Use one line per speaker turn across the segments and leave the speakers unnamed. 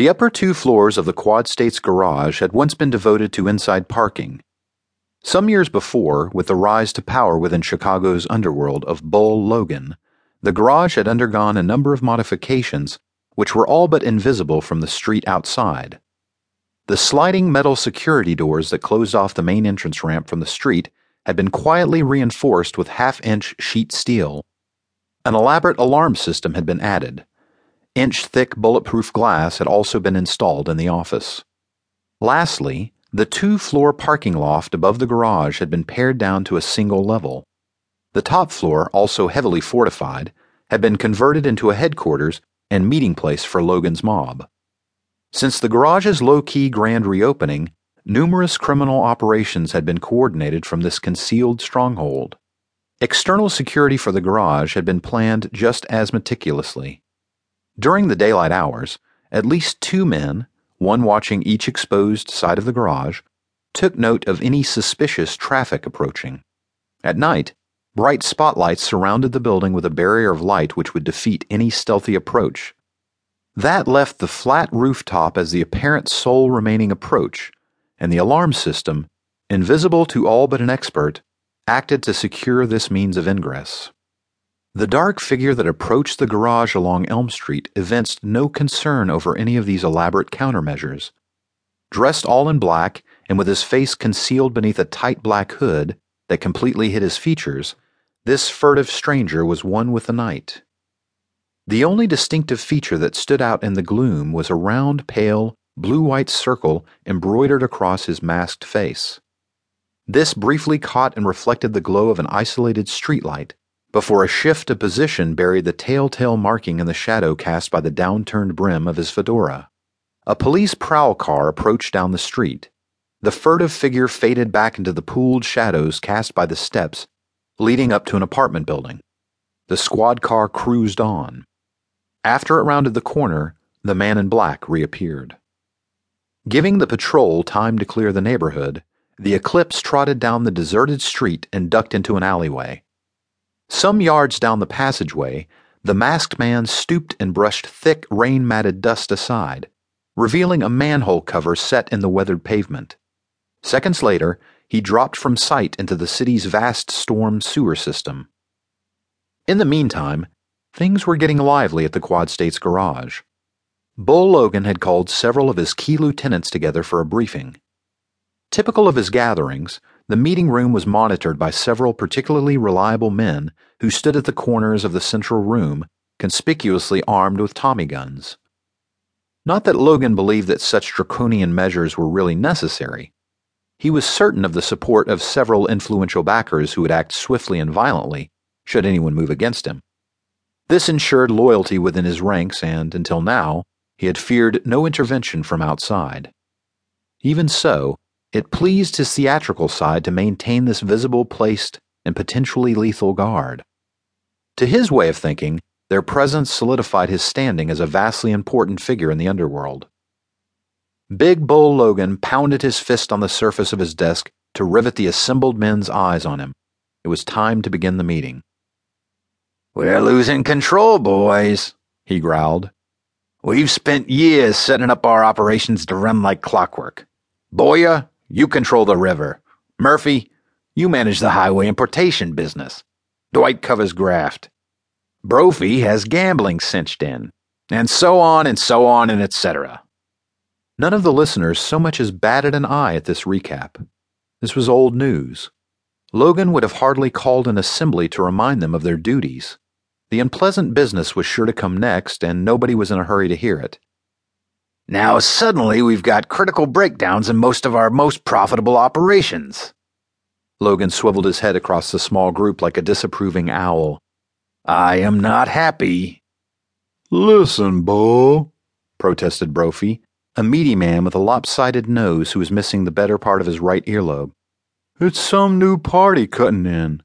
The upper two floors of the Quad States garage had once been devoted to inside parking. Some years before, with the rise to power within Chicago's underworld of Bull Logan, the garage had undergone a number of modifications which were all but invisible from the street outside. The sliding metal security doors that closed off the main entrance ramp from the street had been quietly reinforced with half inch sheet steel. An elaborate alarm system had been added. Inch thick bulletproof glass had also been installed in the office. Lastly, the two floor parking loft above the garage had been pared down to a single level. The top floor, also heavily fortified, had been converted into a headquarters and meeting place for Logan's mob. Since the garage's low key grand reopening, numerous criminal operations had been coordinated from this concealed stronghold. External security for the garage had been planned just as meticulously. During the daylight hours, at least two men, one watching each exposed side of the garage, took note of any suspicious traffic approaching. At night, bright spotlights surrounded the building with a barrier of light which would defeat any stealthy approach. That left the flat rooftop as the apparent sole remaining approach, and the alarm system, invisible to all but an expert, acted to secure this means of ingress. The dark figure that approached the garage along Elm Street evinced no concern over any of these elaborate countermeasures. Dressed all in black and with his face concealed beneath a tight black hood that completely hid his features, this furtive stranger was one with the night. The only distinctive feature that stood out in the gloom was a round, pale, blue white circle embroidered across his masked face. This briefly caught and reflected the glow of an isolated streetlight before a shift of position buried the telltale marking in the shadow cast by the downturned brim of his fedora. A police prowl car approached down the street. The furtive figure faded back into the pooled shadows cast by the steps leading up to an apartment building. The squad car cruised on. After it rounded the corner, the man in black reappeared. Giving the patrol time to clear the neighborhood, the Eclipse trotted down the deserted street and ducked into an alleyway. Some yards down the passageway, the masked man stooped and brushed thick, rain matted dust aside, revealing a manhole cover set in the weathered pavement. Seconds later, he dropped from sight into the city's vast storm sewer system. In the meantime, things were getting lively at the Quad States garage. Bull Logan had called several of his key lieutenants together for a briefing. Typical of his gatherings, the meeting room was monitored by several particularly reliable men who stood at the corners of the central room, conspicuously armed with Tommy guns. Not that Logan believed that such draconian measures were really necessary. He was certain of the support of several influential backers who would act swiftly and violently should anyone move against him. This ensured loyalty within his ranks, and until now, he had feared no intervention from outside. Even so, it pleased his theatrical side to maintain this visible, placed, and potentially lethal guard. To his way of thinking, their presence solidified his standing as a vastly important figure in the underworld. Big Bull Logan pounded his fist on the surface of his desk to rivet the assembled men's eyes on him. It was time to begin the meeting.
We're losing control, boys, he growled. We've spent years setting up our operations to run like clockwork. Boyer, you control the river. Murphy, you manage the highway importation business. Dwight covers graft. Brophy has gambling cinched in. And so on and so on and etc.
None of the listeners so much as batted an eye at this recap. This was old news. Logan would have hardly called an assembly to remind them of their duties. The unpleasant business was sure to come next, and nobody was in a hurry to hear it.
Now suddenly we've got critical breakdowns in most of our most profitable operations.
Logan swiveled his head across the small group like a disapproving owl.
I am not happy.
Listen, Bo,
protested Brophy, a meaty man with a lopsided nose who was missing the better part of his right earlobe.
It's some new party cutting in.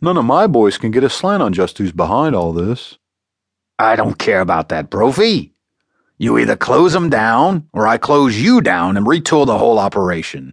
None of my boys can get a slant on just who's behind all this.
I don't care about that, Brophy. You either close them down, or I close you down and retool the whole operation.